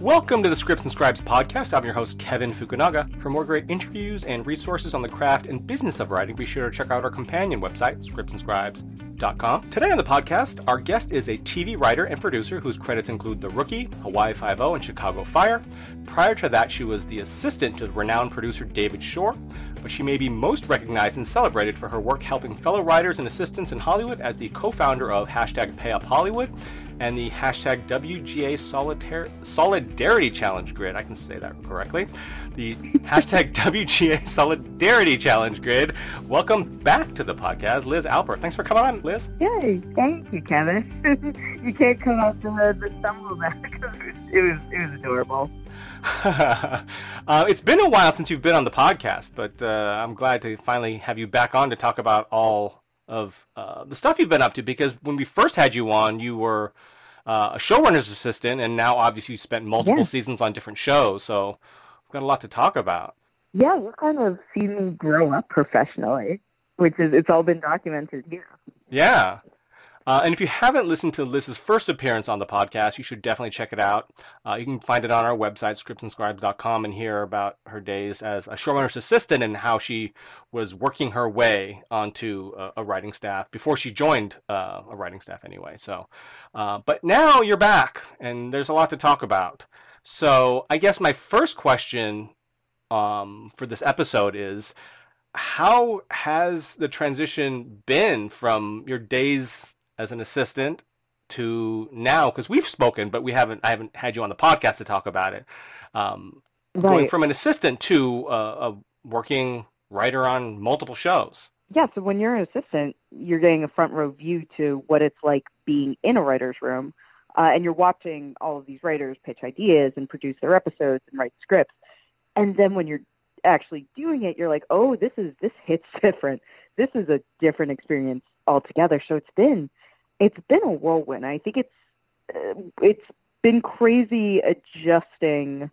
Welcome to the Scripts and Scribes podcast. I'm your host, Kevin Fukunaga. For more great interviews and resources on the craft and business of writing, be sure to check out our companion website, scriptsandscribes.com. Today on the podcast, our guest is a TV writer and producer whose credits include The Rookie, Hawaii Five-O, and Chicago Fire. Prior to that, she was the assistant to the renowned producer David Shore, but she may be most recognized and celebrated for her work helping fellow writers and assistants in Hollywood as the co-founder of hashtag PayUpHollywood and the hashtag WGA Solidarity Challenge Grid. I can say that correctly. The hashtag WGA Solidarity Challenge Grid. Welcome back to the podcast, Liz Alper. Thanks for coming on, Liz. Yay! Thank you, Kevin. you can't come out the, the stumble back. it was it was adorable. uh, it's been a while since you've been on the podcast, but uh, I'm glad to finally have you back on to talk about all of uh, the stuff you've been up to because when we first had you on, you were uh, a showrunner's assistant, and now obviously you spent multiple yeah. seasons on different shows. So we've got a lot to talk about. Yeah, you kind of seen me grow up professionally, which is it's all been documented here. Yeah. Uh, and if you haven't listened to Liz's first appearance on the podcast, you should definitely check it out. Uh, you can find it on our website, scriptsandscribes.com, and hear about her days as a showrunner's assistant and how she was working her way onto a, a writing staff before she joined uh, a writing staff anyway. So, uh, but now you're back, and there's a lot to talk about. So, I guess my first question um, for this episode is how has the transition been from your days as an assistant to now because we've spoken but we haven't i haven't had you on the podcast to talk about it. Um, right. going from an assistant to a, a, working writer on multiple shows. Yeah so when you're an assistant you're getting a front row view to what it's like being in a writer's room uh, and you're watching all of these writers pitch ideas and produce their episodes and write scripts. And then when you're actually doing it you're like oh this is this hits different. This is a different experience altogether. So it's been it's been a whirlwind. I think it's uh, it's been crazy adjusting,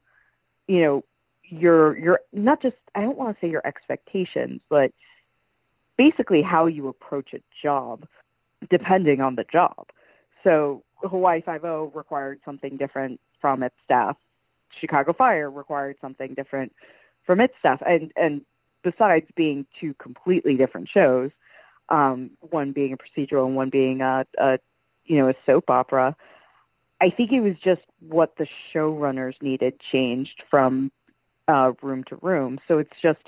you know, your your not just I don't want to say your expectations, but basically how you approach a job depending on the job. So Hawaii Five O required something different from its staff. Chicago Fire required something different from its staff, and and besides being two completely different shows, um, one being a procedural and one being a, a you know a soap opera. I think it was just what the showrunners needed changed from uh, room to room. So it's just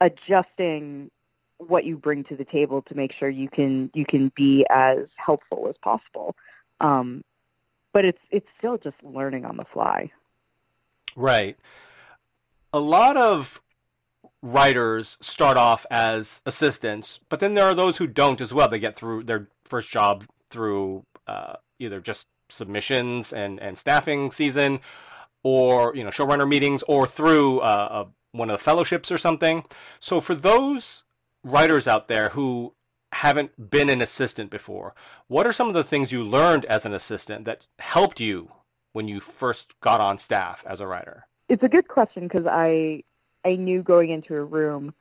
adjusting what you bring to the table to make sure you can you can be as helpful as possible. Um, but it's it's still just learning on the fly. Right. A lot of writers start off as assistants, but then there are those who don't as well. They get through their first job through uh, either just submissions and, and staffing season, or you know showrunner meetings, or through uh, a, one of the fellowships or something. So for those writers out there who haven't been an assistant before, what are some of the things you learned as an assistant that helped you when you first got on staff as a writer? It's a good question because I I knew going into a room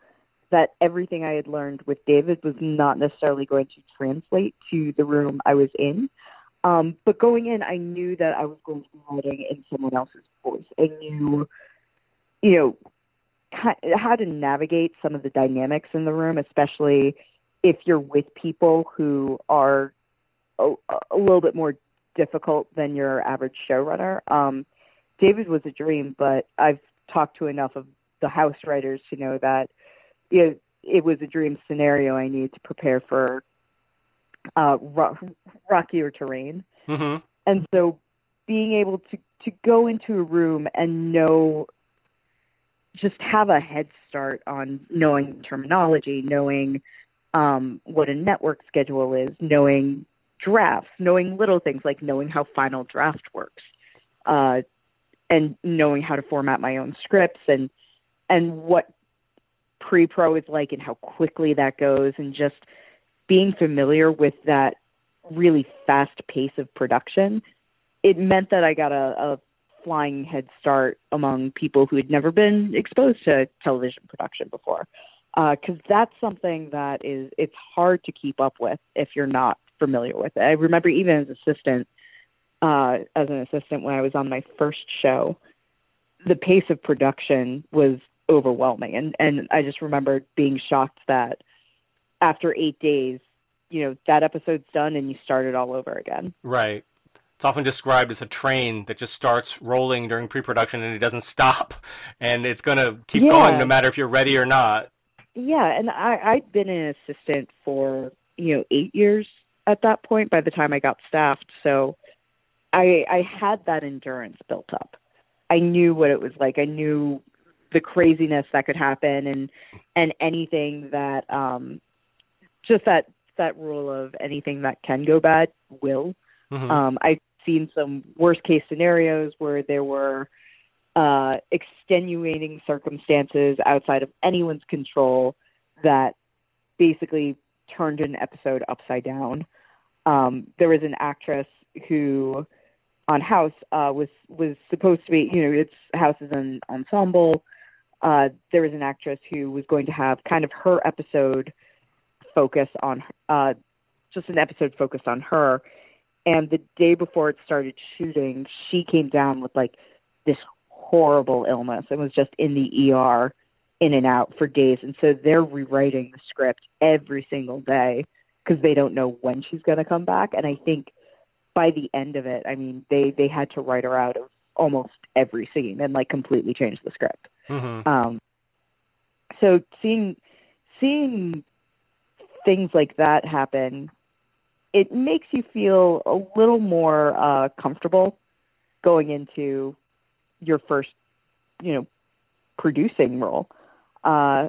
that everything I had learned with David was not necessarily going to translate to the room I was in. Um, but going in, I knew that I was going to be writing in someone else's voice. I knew, you know, how to navigate some of the dynamics in the room, especially if you're with people who are a, a little bit more difficult than your average showrunner. Um, David was a dream, but I've talked to enough of the house writers to know that it, it was a dream scenario I needed to prepare for uh, ro- rockier terrain. Mm-hmm. And so being able to, to go into a room and know, just have a head start on knowing terminology, knowing um, what a network schedule is, knowing drafts, knowing little things like knowing how final draft works, uh, and knowing how to format my own scripts and and what pre-pro is like and how quickly that goes and just being familiar with that really fast pace of production it meant that i got a, a flying head start among people who had never been exposed to television production before. Because uh, that's something that is it's hard to keep up with if you're not familiar with it. I remember even as assistant uh, as an assistant when I was on my first show, the pace of production was overwhelming, and and I just remember being shocked that after eight days, you know, that episode's done and you start it all over again. Right. It's often described as a train that just starts rolling during pre-production and it doesn't stop, and it's going to keep Yeah. going no matter if you're ready or not. Yeah, and I I'd been an assistant for you know eight years at that point. By the time I got staffed, so I I had that endurance built up. I knew what it was like. I knew the craziness that could happen, and and anything that um just that that rule of anything that can go bad will. Mhm. Um, I've seen some worst case scenarios where there were uh, extenuating circumstances outside of anyone's control that basically turned an episode upside down. Um, there was an actress who on House uh, was was supposed to be, you know, it's House is an ensemble. Uh, there was an actress who was going to have kind of her episode focus on uh, just an episode focused on her. And the day before it started shooting, she came down with like this horrible illness and was just in the ER in and out for days. And so they're rewriting the script every single day because they don't know when she's going to come back. And I think by the end of it, I mean, they, they had to write her out of almost every scene and like completely change the script. Mhm. Um, so seeing seeing things like that happen, it makes you feel a little more uh, comfortable going into your first, you know, producing role. Uh,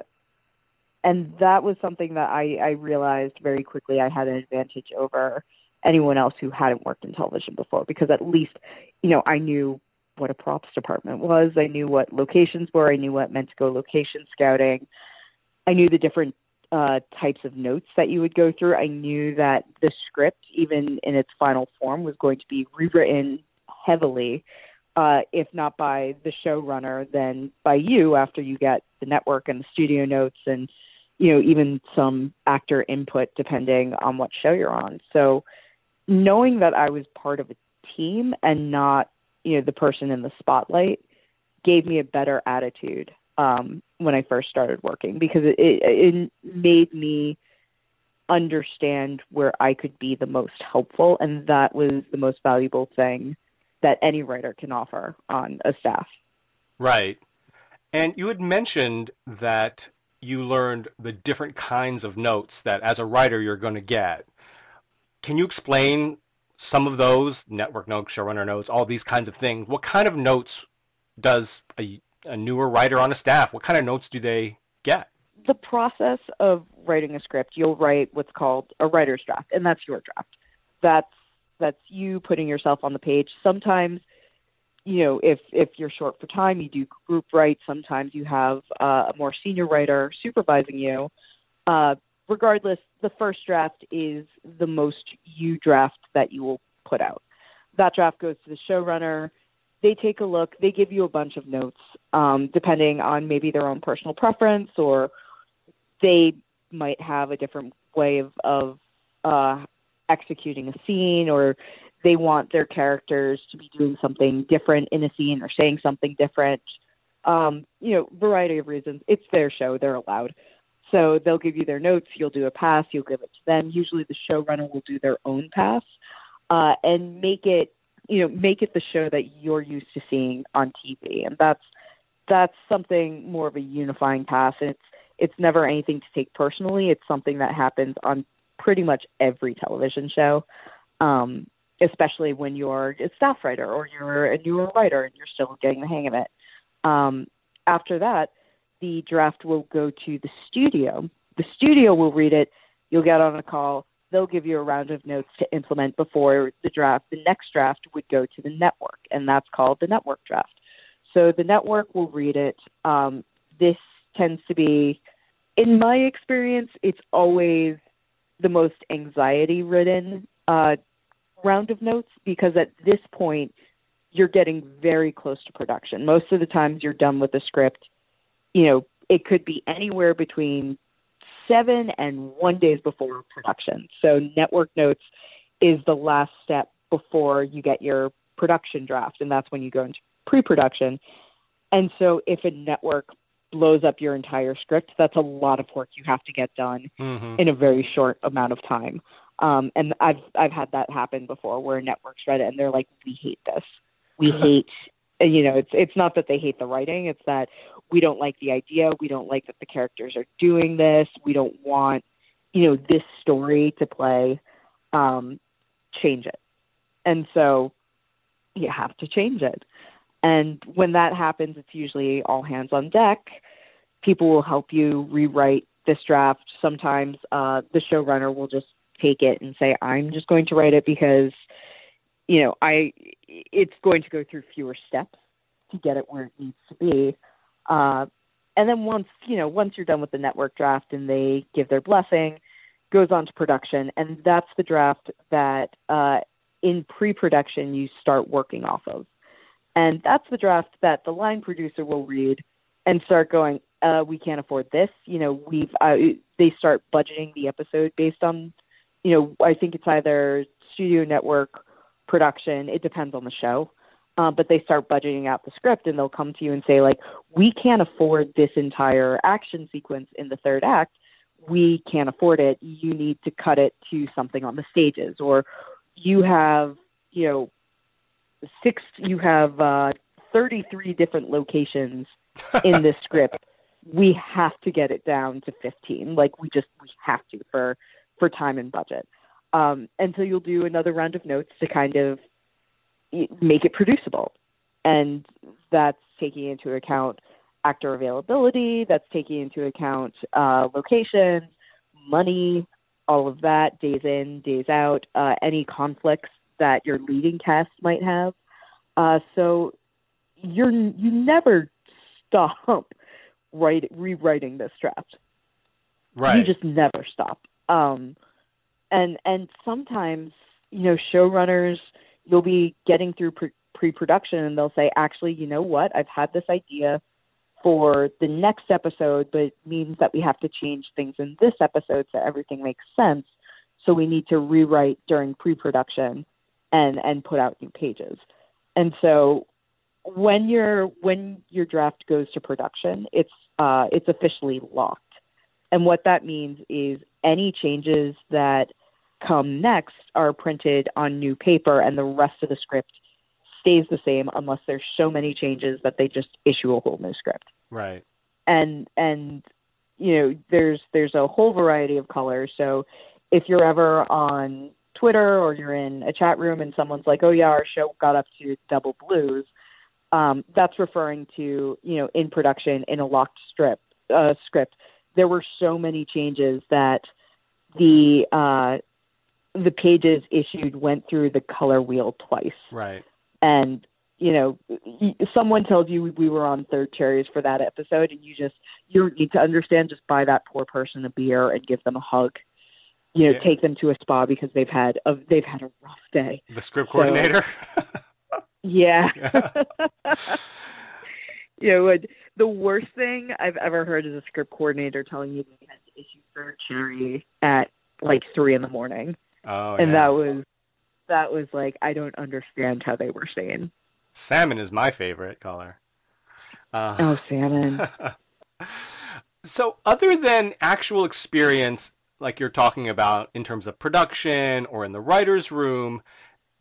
and that was something that I, I realized very quickly I had an advantage over anyone else who hadn't worked in television before because at least, you know, I knew what a props department was. I knew what locations were. I knew what meant to go location scouting. I knew the different uh, types of notes that you would go through. I knew that the script, even in its final form, was going to be rewritten heavily, uh, if not by the showrunner, then by you after you get the network and the studio notes and you know even some actor input depending on what show you're on. So knowing that I was part of a team and not you know the person in the spotlight gave me a better attitude um, when I first started working because it, it, it made me understand where I could be the most helpful, and that was the most valuable thing that any writer can offer on a staff. Right. And you had mentioned that you learned the different kinds of notes that as a writer you're going to get. Can you explain some of those network notes, showrunner notes, all these kinds of things? What kind of notes does a, a newer writer on a staff, what kind of notes do they get? The process of writing a script, you'll write what's called a writer's draft, and that's your draft. That's that's you putting yourself on the page. Sometimes, you know, if if you're short for time, you do group write. Sometimes you have uh, a more senior writer supervising you. Uh, regardless, the first draft is the most you draft that you will put out. That draft goes to the showrunner. They take a look. They give you a bunch of notes, um, depending on maybe their own personal preference, or they might have a different way of, of uh, executing a scene, or they want their characters to be doing something different in a scene or saying something different. Um, you know, variety of reasons. It's their show; they're allowed. So they'll give you their notes. You'll do a pass. You'll give it to them. Usually, the showrunner will do their own pass uh, and make it, you know, make it the show that you're used to seeing on TV. And that's that's something more of a unifying pass. And it's it's never anything to take personally. It's something that happens on pretty much every television show, um, especially when you're a staff writer or you're a newer writer and you're still getting the hang of it. Um, after that, the draft will go to the studio. The studio will read it. You'll get on a call. They'll give you a round of notes to implement before the draft. The next draft would go to the network, and that's called the network draft. So the network will read it. Um, this tends to be, in my experience, it's always the most anxiety ridden uh, round of notes because at this point, you're getting very close to production. Most of the times, you're done with the script you know, it could be anywhere between seven and one days before production. So network notes is the last step before you get your production draft, and that's when you go into pre-production. And so, if a network blows up your entire script, that's a lot of work you have to get done Mm-hmm. in a very short amount of time. Um, and I've I've had that happen before, where networks read it and they're like, "We hate this. We hate." You know, it's it's not that they hate the writing; it's that we don't like the idea. We don't like that the characters are doing this. We don't want, you know, this story to play. Um, change it, and so you have to change it. And when that happens, it's usually all hands on deck. People will help you rewrite this draft. Sometimes uh, the showrunner will just take it and say, "I'm just going to write it because, you know, I it's going to go through fewer steps to get it where it needs to be." Uh, and then once you know, once you're done with the network draft and they give their blessing, goes on to production, and that's the draft that uh, in pre-production you start working off of. And that's the draft that the line producer will read and start going, uh, we can't afford this. You know, we've uh, they start budgeting the episode based on, you know, I think it's either studio network production. It depends on the show, uh, but they start budgeting out the script and they'll come to you and say like, we can't afford this entire action sequence in the third act. We can't afford it. You need to cut it to something on the stages, or you have, you know, six. You have uh, thirty-three different locations in this script we have to get it down to 15 like we just we have to for for time and budget um, and so you'll do another round of notes to kind of make it producible and that's taking into account actor availability that's taking into account uh, locations money all of that days in days out uh, any conflicts that your leading cast might have uh, so you're you never stop write, rewriting this draft. Right. You just never stop. Um, and and sometimes you know showrunners you'll be getting through pre- pre-production and they'll say actually you know what? I've had this idea for the next episode but it means that we have to change things in this episode so everything makes sense. So we need to rewrite during pre-production and and put out new pages. And so when your when your draft goes to production, it's uh, it's officially locked. And what that means is any changes that come next are printed on new paper, and the rest of the script stays the same unless there's so many changes that they just issue a whole new script. Right. And and you know there's there's a whole variety of colors. So if you're ever on Twitter or you're in a chat room and someone's like, "Oh yeah, our show got up to double blues," um, that's referring to you know in production in a locked strip uh, script. There were so many changes that the uh, the pages issued went through the color wheel twice, Right. and you know someone tells you we were on third cherries for that episode, and you just you need to understand. Just buy that poor person a beer and give them a hug. You know, Yeah. take them to a spa because they've had a they've had a rough day. The script So- coordinator. Yeah. Yeah. you know, the worst thing I've ever heard is a script coordinator telling you they had to issue third cherry at like three in the morning, oh, and yeah. that was that was like I don't understand how they were sane. salmon is my favorite color. Uh, Oh, salmon. so, other than actual experience, like you're talking about in terms of production or in the writer's room,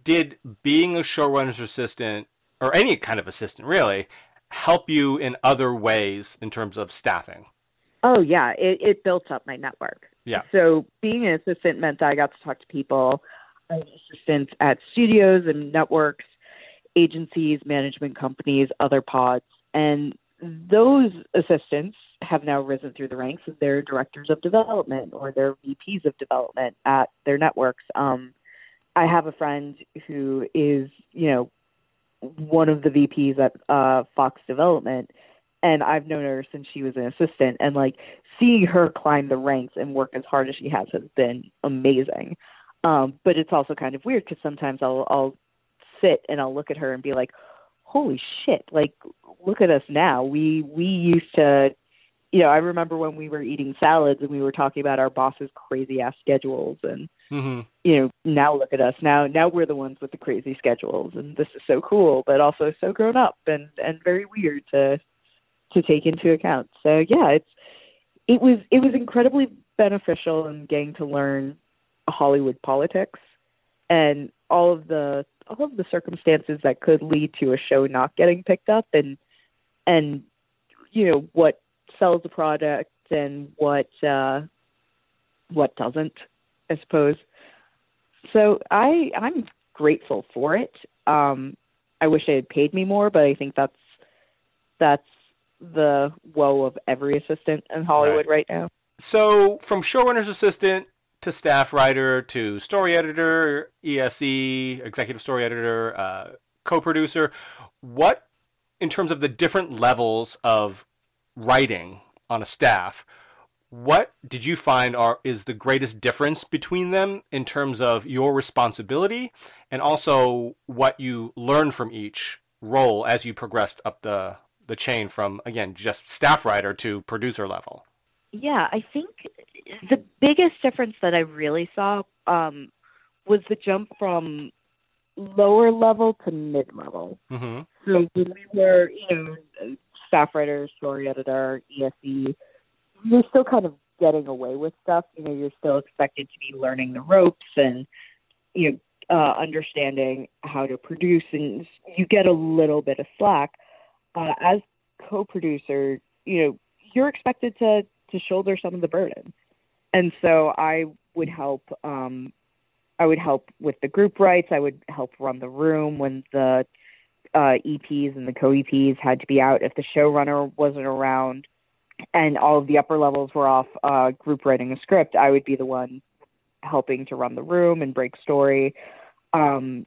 did being a showrunner's assistant or any kind of assistant really help you in other ways in terms of staffing? Oh yeah, it, it built up my network. Yeah. So being an assistant meant that I got to talk to people, assistants at studios and networks, agencies, management companies, other pods, and those assistants have now risen through the ranks as their directors of development or their VPs of development at their networks. Um, I have a friend who is, you know, one of the VPs at uh, Fox Development, and I've known her since she was an assistant. And like seeing her climb the ranks and work as hard as she has has been amazing. Um, but it's also kind of weird because sometimes I'll I'll sit and I'll look at her and be like, "Holy shit! Like, look at us now. We we used to, you know, I remember when we were eating salads and we were talking about our boss's crazy ass schedules and hmm you know, now look at us. Now now we're the ones with the crazy schedules and this is so cool, but also so grown up and and very weird to to take into account. So yeah, it's it was it was incredibly beneficial in getting to learn Hollywood politics and all of the all of the circumstances that could lead to a show not getting picked up and and you know what sells the product and what uh what doesn't i suppose so i i'm grateful for it um i wish they had paid me more but i think that's that's the woe of every assistant in hollywood right, now? So, from showrunner's assistant to staff writer to story editor, ESE, executive story editor, uh, co-producer, what, in terms of the different levels of writing on a staff, what did you find are is the greatest difference between them in terms of your responsibility and also what you learned from each role as you progressed up the the chain from again just staff writer to producer level? Yeah, I think the biggest difference that I really saw um, was the jump from lower level to mid level. Mm-hmm. So when we were, you know, staff writer, story editor, ESE, you're still kind of getting away with stuff. You know, you're still expected to be learning the ropes and, you know, uh, understanding how to produce, and you get a little bit of slack. Uh, as co-producer, you know, you're expected to to shoulder some of the burden. And so I would help um I would help with the group rights, I would help run the room when the uh EPs and the co-EPs had to be out if the showrunner wasn't around and all of the upper levels were off uh group writing a script, I would be the one helping to run the room and break story. Um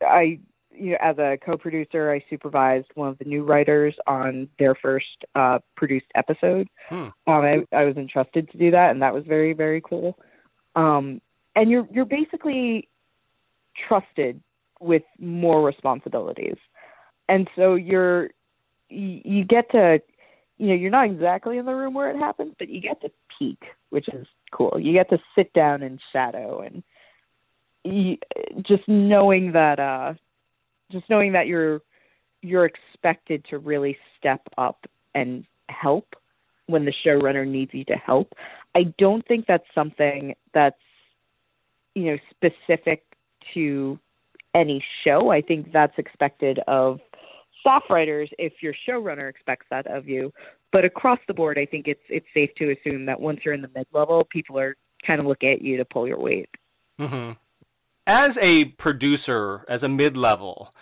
I you know, as a co-producer, I supervised one of the new writers on their first uh, produced episode. Hmm. Um, I, I was entrusted to do that, and that was very, very cool. Um, and you're you're basically trusted with more responsibilities, and so you're you, you get to you know you're not exactly in the room where it happens, but you get to peek, which is cool. You get to sit down and shadow and. You, just knowing that uh just knowing that you're you're expected to really step up and help when the showrunner needs you to help. I don't think that's something that's you know specific to any show. I think that's expected of staff writers if your showrunner expects that of you. But across the board, I think it's it's safe to assume that once you're in the mid level, people are kind of looking at you to pull your weight. Mm-hmm. As a producer, as a mid level,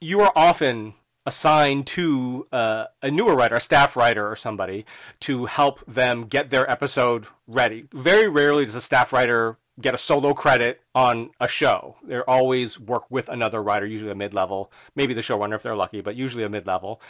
you are often assigned to uh, a newer writer, a staff writer or somebody, to help them get their episode ready. Very rarely does a staff writer get a solo credit on a show. They always work with another writer, usually a mid level, maybe the showrunner if they're lucky, but usually a mid level.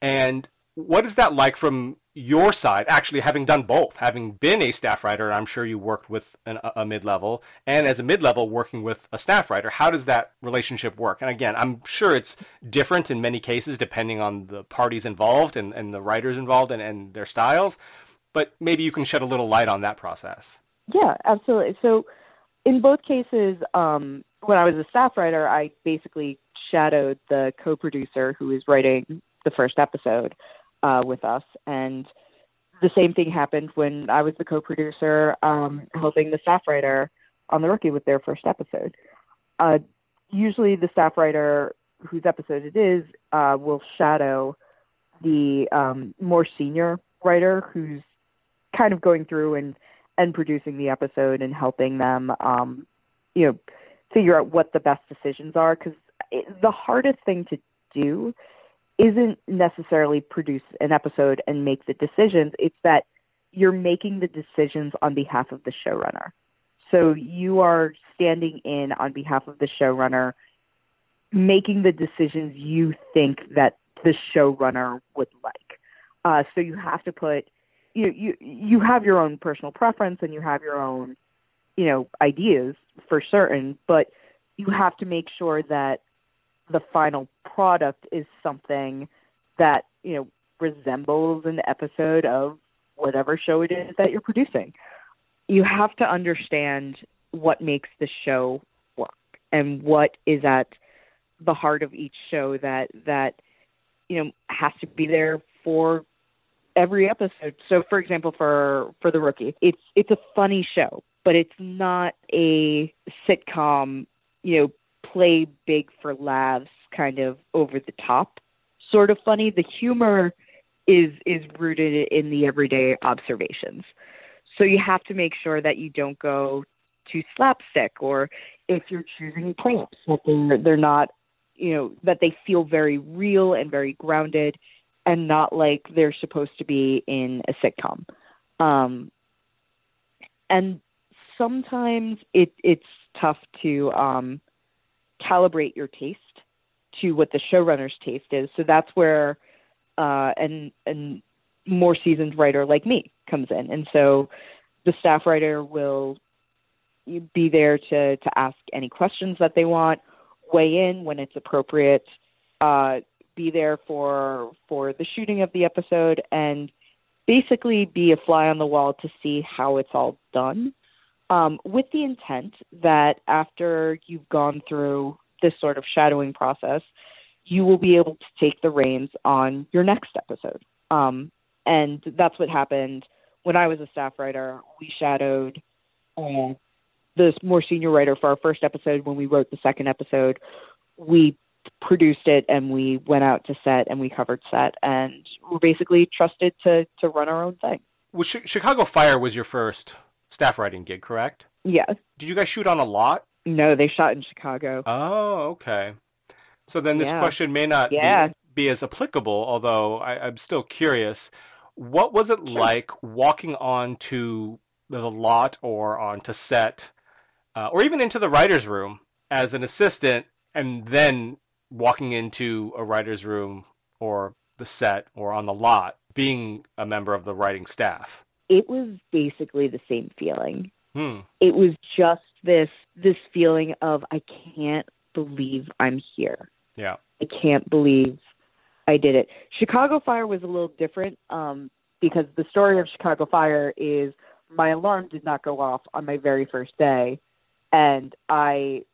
And what is that like from your side, actually having done both, having been a staff writer, I'm sure you worked with an, a mid level, and as a mid level working with a staff writer. How does that relationship work? And again, I'm sure it's different in many cases depending on the parties involved and, and the writers involved and, and their styles, but maybe you can shed a little light on that process. Yeah, absolutely. So, in both cases, um, when I was a staff writer, I basically shadowed the co producer who was writing the first episode uh, with us. And the same thing happened when I was the co-producer um, helping the staff writer on the rookie with their first episode. Uh, usually, the staff writer whose episode it is uh, will shadow the um, more senior writer who's kind of going through and and producing the episode and helping them, um, you know, figure out what the best decisions are. Because the hardest thing to do isn't necessarily produce an episode and make the decisions. It's that you're making the decisions on behalf of the showrunner. So you are standing in on behalf of the showrunner, making the decisions you think that the showrunner would like. Uh, so you have to put, you you you have your own personal preference and you have your own, you know, ideas for certain, but you have to make sure that the final product is something that you know resembles an episode of whatever show it is that you're producing. You have to understand what makes the show work and what is at the heart of each show that that you know has to be there for every episode. So for example for for the rookie, it's it's a funny show, but it's not a sitcom, you know, play big for laughs kind of over the top sort of funny. The humor is is rooted in the everyday observations. So you have to make sure that you don't go too slapstick or if you're choosing props that they're they're not you know that they feel very real and very grounded and not like they're supposed to be in a sitcom. Um, and sometimes it, it's tough to um, calibrate your taste to what the showrunner's taste is. So that's where uh, an, an more seasoned writer like me comes in. And so the staff writer will be there to, to ask any questions that they want, weigh in when it's appropriate, uh, be there for for the shooting of the episode and basically be a fly on the wall to see how it's all done um, with the intent that after you've gone through this sort of shadowing process you will be able to take the reins on your next episode. Um, and that's what happened. When i was a staff writer we shadowed uh, the more senior writer for our first episode when we wrote the second episode. We produced it and we went out to set and we covered set and we're basically trusted to to run our own thing. Well, Chicago Fire was your first staff writing gig, correct? Yes. Did you guys shoot on a lot? No, they shot in Chicago. Oh, okay. So then this Yeah. question may not Yeah. be, be as applicable, although I, I'm still curious. What was it like walking onto the lot or onto set, uh, or even into the writer's room as an assistant, and then walking into a writer's room or the set or on the lot, being a member of the writing staff? It was basically the same feeling. Hmm. It was just this this feeling of I can't believe I'm here. Yeah. I can't believe I did it. Chicago Fire was a little different um, because the story of Chicago Fire is my alarm did not go off on my very first day, and I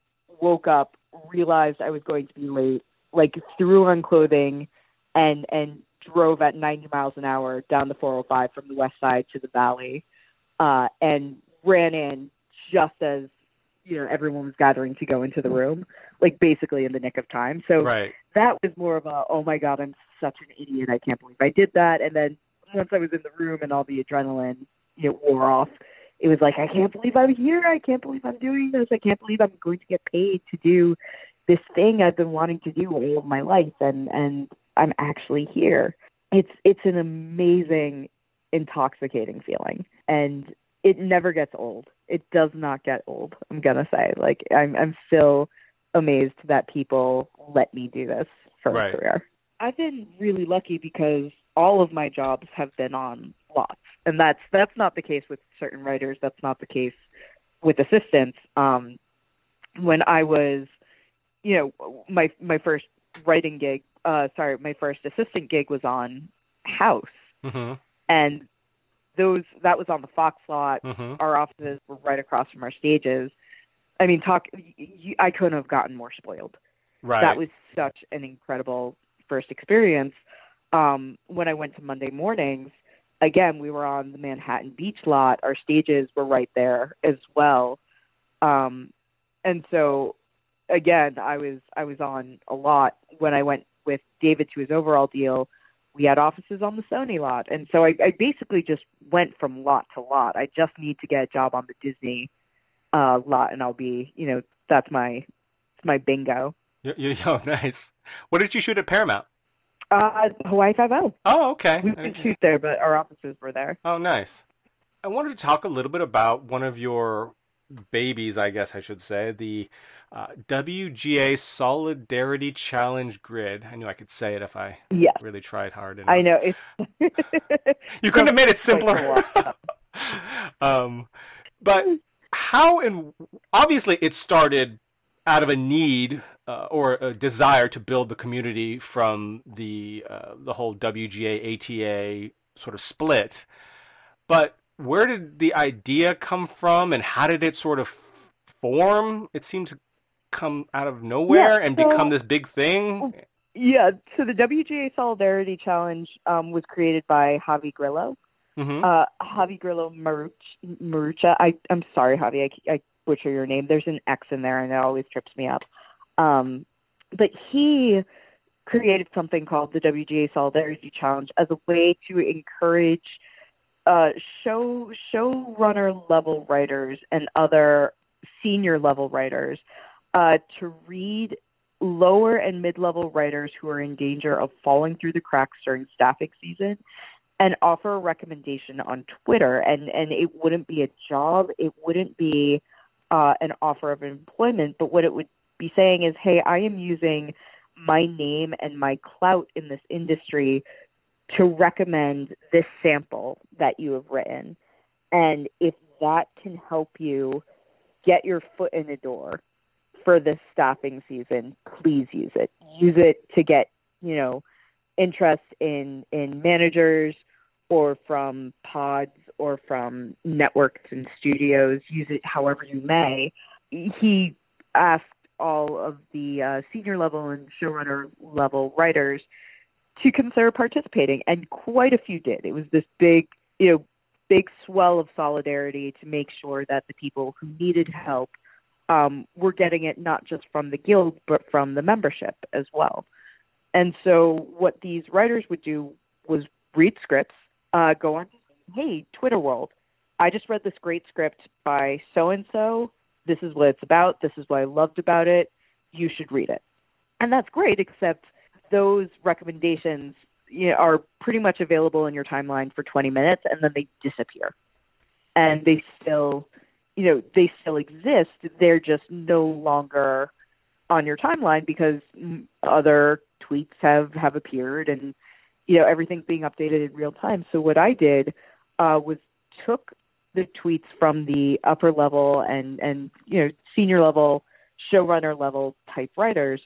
woke up, realized I was going to be late, like threw on clothing, and and drove at 90 miles an hour down the 405 from the west side to the valley, uh, and ran in just as you know everyone was gathering to go into the room, like basically in the nick of time. So Right. that was more of a oh my god i'm such an idiot i can't believe i did that and then once i was in the room and all the adrenaline you know, wore off it was like i can't believe i'm here i can't believe i'm doing this i can't believe i'm going to get paid to do this thing i've been wanting to do all of my life and and i'm actually here it's it's an amazing intoxicating feeling and it never gets old it does not get old i'm gonna say like i'm i'm still amazed that people let me do this for Right. a career. I've been really lucky because all of my jobs have been on lots, and that's that's not the case with certain writers. That's not the case with assistants. Um, when I was, you know, my my first writing gig, uh, sorry, my first assistant gig was on House, Mm-hmm. and those that was on the Fox lot Mm-hmm. our offices were right across from our stages. I mean, talk. y- y- I couldn't have gotten more spoiled. Right. That was such an incredible first experience. Um, when I went to Monday mornings, again, we were on the Manhattan Beach lot. Our stages were right there as well, um, and so again, I was I was on a lot. When I went with David to his overall deal, we had offices on the Sony lot, and so I, I basically just went from lot to lot. I just need to get a job on the Disney uh, lot, and I'll be, you know, that's my it's my bingo. You, oh, nice. What did you shoot at Paramount? Uh, Hawaii Five O. Oh, okay. We didn't shoot there, but our offices were there. Oh, nice. I wanted to talk a little bit about one of your babies, I guess I should say, the uh, WGA Solidarity Challenge Grid. I knew I could say it if I really tried hard enough. I know. You couldn't have made it simpler. um, but how and obviously it started out of a need uh, or a desire to build the community from the uh, the whole WGA ATA sort of split. But where did the idea come from, and how did it sort of form? It seemed to come out of nowhere Yeah, and so- become this big thing. Yeah, so the WGA Solidarity Challenge um, was created by Javi Grillo. hmm Uh, Javi Grillo Maruch, Marucha. I, I'm sorry, Javi, I, I butcher your name. There's an X in there, and it always trips me up. Um, but he created something called the WGA Solidarity Challenge as a way to encourage uh, show showrunner level writers and other senior level writers uh, to read lower and mid level writers who are in danger of falling through the cracks during staffing season and offer a recommendation on Twitter. And, and it wouldn't be a job, it wouldn't be uh, an offer of employment, but what it would be saying is, hey, I am using my name and my clout in this industry to recommend this sample that you have written. And if that can help you get your foot in the door for this staffing season, please use it. Use it to get, you know, interest in in managers or from pods or from networks and studios. Use it however you may. He asked all of the uh, senior level and showrunner level writers to consider participating, and quite a few did. It was this big, you know, big swell of solidarity to make sure that the people who needed help um, were getting it not just from the guild but from the membership as well. And so what these writers would do was read scripts, uh, go on, hey, Twitter world, I just read this great script by so and so. This is what it's about. This is what I loved about it. You should read it. And that's great, except those recommendations you know, are pretty much available in your timeline for 20 minutes and then they disappear. And they still, you know, they still exist. They're just no longer on your timeline because other tweets have have appeared and you know everything's being updated in real time. So what I did uh, was took the tweets from the upper level and and you know senior level showrunner level type writers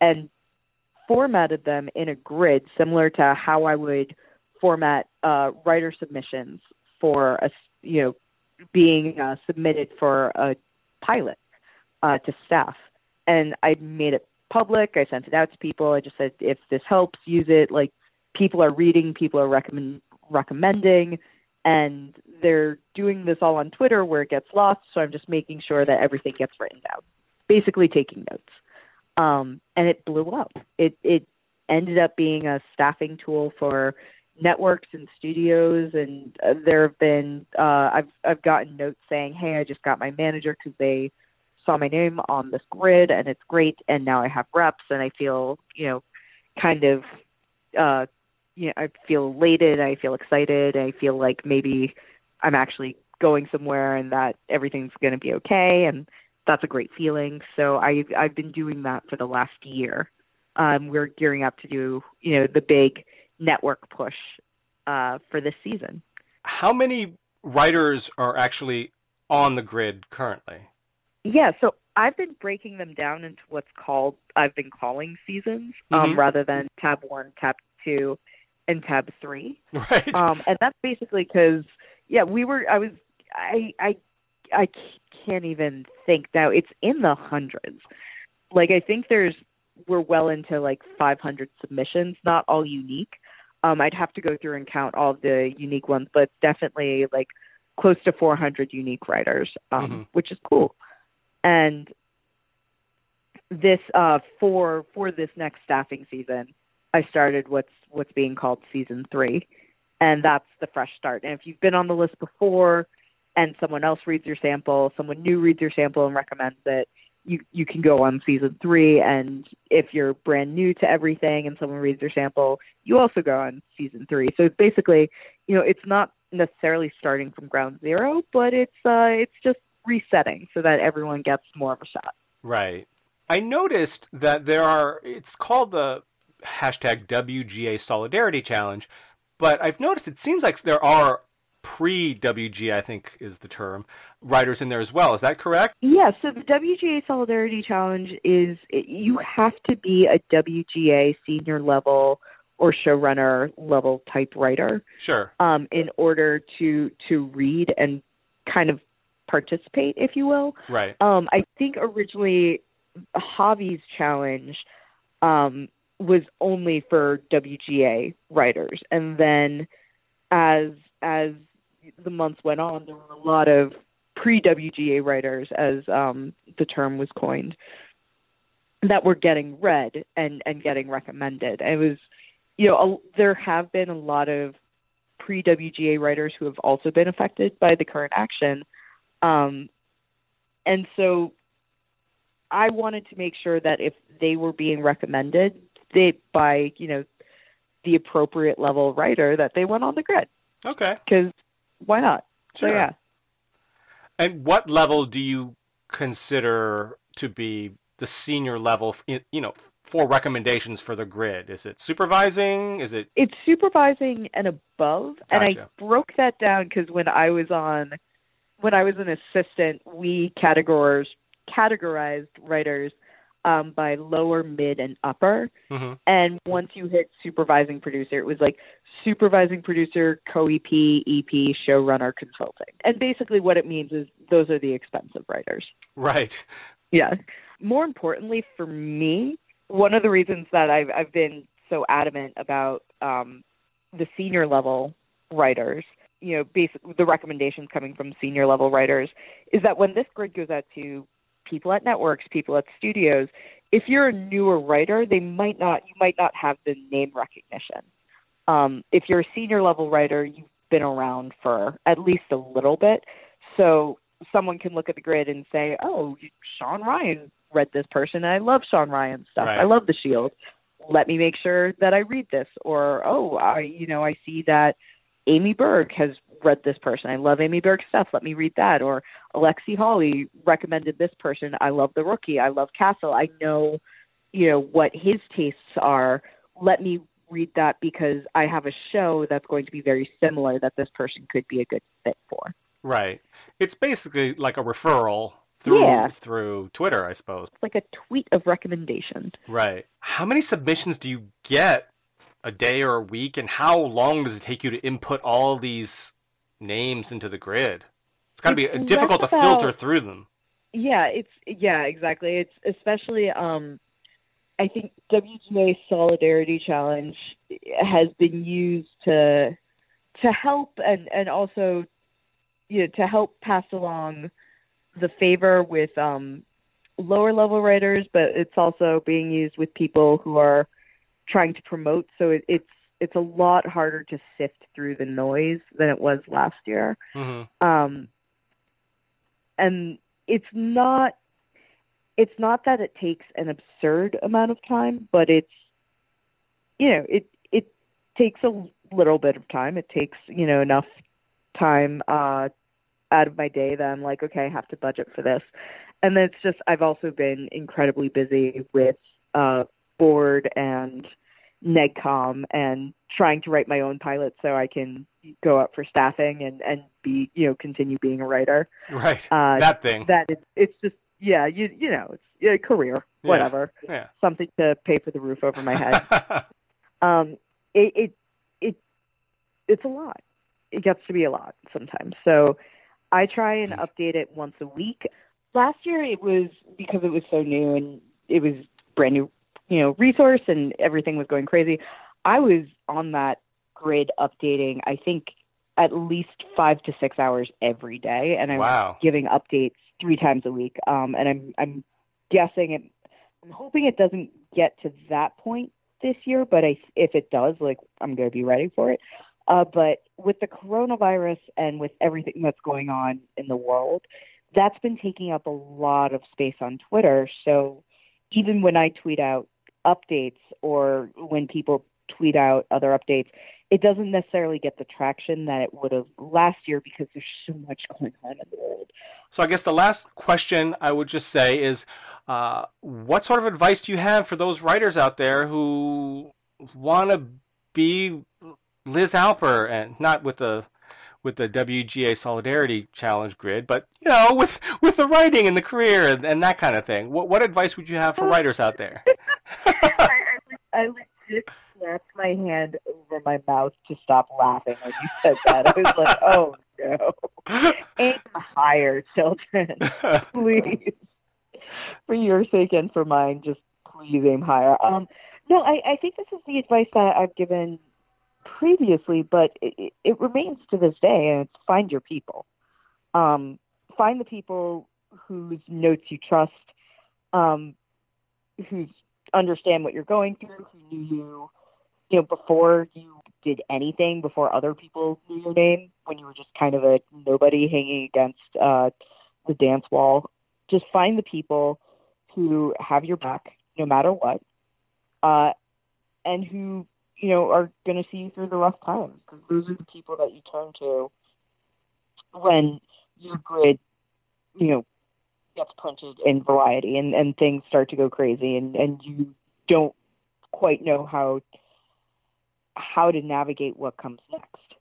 and formatted them in a grid similar to how I would format uh, writer submissions for a you know being uh, submitted for a pilot uh, to staff and I made it public. I sent it out to people. I just said, if this helps, use it. Like people are reading, people are recommend recommending, and they're doing this all on Twitter where it gets lost. So I'm just making sure that everything gets written down, basically taking notes. Um, and it blew up. It it ended up being a staffing tool for networks and studios and uh, there have been uh, I've I've gotten notes saying hey I just got my manager because they saw my name on this grid and it's great and now I have reps and I feel, you know, kind of uh you know, I feel elated, I feel excited, I feel like maybe I'm actually going somewhere and that everything's going to be okay and that's a great feeling. So I I've been doing that for the last year. Um we're gearing up to do, you know, the big network push uh for this season. How many writers are actually on the grid currently? Yeah, so I've been breaking them down into what's called I've been calling seasons, um, Mhm. rather than tab one, tab two, and tab three. Right. Um, and that's basically because yeah, we were I was I I I can't even think now. It's in the hundreds. Like I think there's we're well into like 500 submissions, not all unique. Um, I'd have to go through and count all the unique ones, but definitely like close to 400 unique writers, um, Mhm. which is cool. And this uh, for for this next staffing season, I started what's what's being called season three, and that's the fresh start. And if you've been on the list before, and someone else reads your sample, someone new reads your sample and recommends it, you you can go on season three. And if you're brand new to everything and someone reads your sample, you also go on season three. So basically, you know, it's not necessarily starting from ground zero, but it's uh, it's just resetting so that everyone gets more of a shot. Right. I noticed that there are, it's called the hashtag WGA Solidarity Challenge, but I've noticed it seems like there are pre WGA, I think is the term, writers in there as well. Is that correct? Yeah, so the WGA Solidarity Challenge is you have to be a WGA senior level or showrunner level type writer. Sure. Um, in order to to read and kind of participate, if you will. Right. Um, I think originally Javi's challenge um, was only for WGA writers, and then as as the months went on, there were a lot of pre WGA writers, as um, the term was coined, that were getting read and and getting recommended. it was, you know, a, there have been a lot of pre WGA writers who have also been affected by the current action, um, and so I wanted to make sure that if they were being recommended, they by you know the appropriate level writer that they went on the grid. Okay. Because why not? Sure. So yeah. And what level do you consider to be the senior level? You know, for recommendations for the grid, is it supervising? Is it? It's supervising and above, Gotcha. and I broke that down because when I was on, when I was an assistant, we categorized categorized writers um, by lower, mid, and upper. Mm-hmm. And once you hit supervising producer, it was like supervising producer, co EP, EP, showrunner, consulting. And basically, what it means is those are the expensive writers. Right. Yeah. More importantly, for me, one of the reasons that I've, I've been so adamant about um, the senior level writers, you know, basically the recommendations coming from senior level writers, is that when this grid goes out to people at networks, people at studios. If you're a newer writer, they might not you might not have the name recognition. Um, if you're a senior level writer, you've been around for at least a little bit, so someone can look at the grid and say, "Oh, Sean Ryan read this person, and I love Sean Ryan's stuff. Right. I love The Shield. Let me make sure that I read this." Or, "Oh, I you know I see that Amy Berg has read this person. I love Amy Berg's stuff. Let me read that. Or Alexi Hawley recommended this person. I love The Rookie. I love Castle. I know, you know, what his tastes are. Let me read that because I have a show that's going to be very similar that this person could be a good fit for. Right. It's basically like a referral through Yeah. through Twitter, I suppose. It's like a tweet of recommendation. Right. How many submissions do you get a day or a week, and how long does it take you to input all these names into the grid? It's got to be difficult to filter through them. Yeah, it's yeah, exactly. It's especially um I think WGA Solidarity Challenge has been used to to help and and also you know, to help pass along the favor with um lower level writers, but it's also being used with people who are trying to promote. So it, it's it's a lot harder to sift through the noise than it was last year. hmm Um, and it's not it's not that it takes an absurd amount of time, but it's you know it it takes a little bit of time. It takes you know enough time uh, out of my day that I'm like, okay, I have to budget for this. And then it's just I've also been incredibly busy with uh, board and NegCom and trying to write my own pilot so I can go up for staffing and and be you know continue being a writer. Right. Uh, that thing. that it's it's just yeah you you know it's yeah, career whatever yeah. something to pay for the roof over my head. um, it it it it's a lot. It gets to be a lot sometimes. So I try and Mm. update it once a week. Last year it was because it was so new and it was brand new, you know, resource and everything was going crazy. I was on that grid updating. I think at least five to six hours every day, and I was wow. giving updates three times a week. Um, and I'm I'm guessing it. I'm hoping it doesn't get to that point this year, but I, if it does, like I'm going to be ready for it. Uh, but with the coronavirus and with everything that's going on in the world, that's been taking up a lot of space on Twitter. So even when I tweet out updates or when people tweet out other updates, it doesn't necessarily get the traction that it would have last year because there's so much going on in the world. So I guess the last question I would just say is, uh, what sort of advice do you have for those writers out there who want to be Liz Alper and not with the with the WGA Solidarity Challenge grid, but you know, with with the writing and the career and, and that kind of thing. What what advice would you have for writers out there? I, I, I legit slapped my hand over my mouth to stop laughing when you said that. I was like, oh no, aim higher, children, please. For your sake and for mine, just please aim higher. Um, no, I, I think this is the advice that I've given previously, but it, it remains to this day, and it's find your people. Um, find the people whose notes you trust, um, who understand what you're going through, who knew you, you know, before you did anything, before other people knew your name, when you were just kind of a nobody hanging against uh, the dance wall. Just find the people who have your back no matter what, uh, and who you know, are going to see you through the rough times because those are the people that you turn to when your grid, you know, gets printed in variety and, and things start to go crazy and, and you don't quite know how how to navigate what comes next.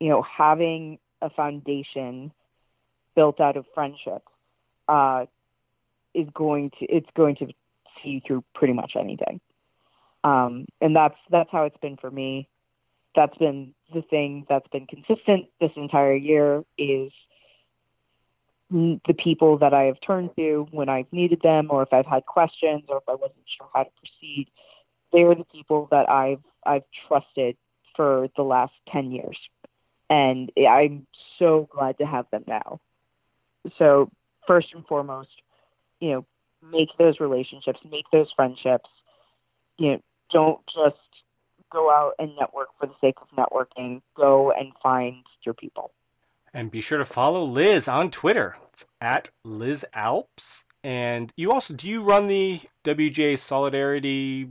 You know, having a foundation built out of friendship uh, is going to it's going to see you through pretty much anything. Um, and that's that's how it's been for me. That's been the thing that's been consistent this entire year is the people that I have turned to when I've needed them, or if I've had questions, or if I wasn't sure how to proceed. They are the people that I've I've trusted for the last ten years, and I'm so glad to have them now. So first and foremost, you know, make those relationships, make those friendships, you know, don't just go out and network for the sake of networking. Go and find your people. And be sure to follow Liz on Twitter. It's at Liz Alps. And you also do you run the WGA Solidarity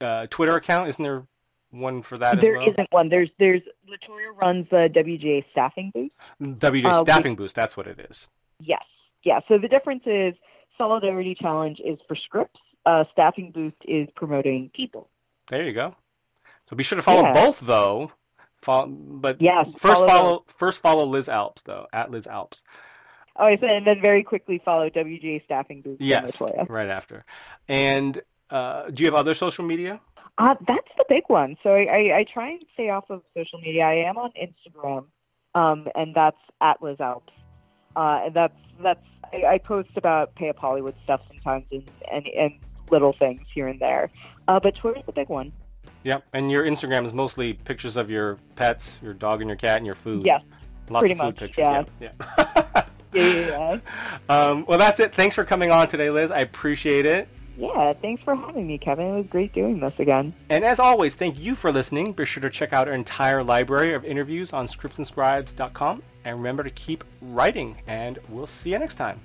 uh, Twitter account? Isn't there one for that There as well? not one. There's there's Latoya runs the WGA staffing boost. WGA Uh, Staffing Boost. That's what it is. Yes. Yeah. So the difference is Solidarity Challenge is for scripts. Uh, staffing boost is promoting people. There you go. So be sure to follow Yeah. both though. Follow, but Yes. first follow follow first follow Liz Alps though at Liz Alps. Oh, I said, and then very quickly follow WGA staffing Group. Yes, right after. And uh, do you have other social media? Uh, that's the big one. So I, I, I try and stay off of social media. I am on Instagram, um, and that's at Liz Alps. Uh, and that's that's I, I post about pay up Hollywood stuff sometimes and, and and little things here and there. Uh, but Twitter's the big one. Yep. And your Instagram is mostly pictures of your pets, your dog and your cat, and your food. Yes, Lots pretty of food much, pictures. yeah. Yeah. yeah. yeah, yeah, yeah. um, well, that's it. Thanks for coming on today, Liz. I appreciate it. Yeah, thanks for having me, Kevin. It was great doing this again. And as always, thank you for listening. Be sure to check out our entire library of interviews on scriptsandscribes.com. And remember to keep writing, and we'll see you next time.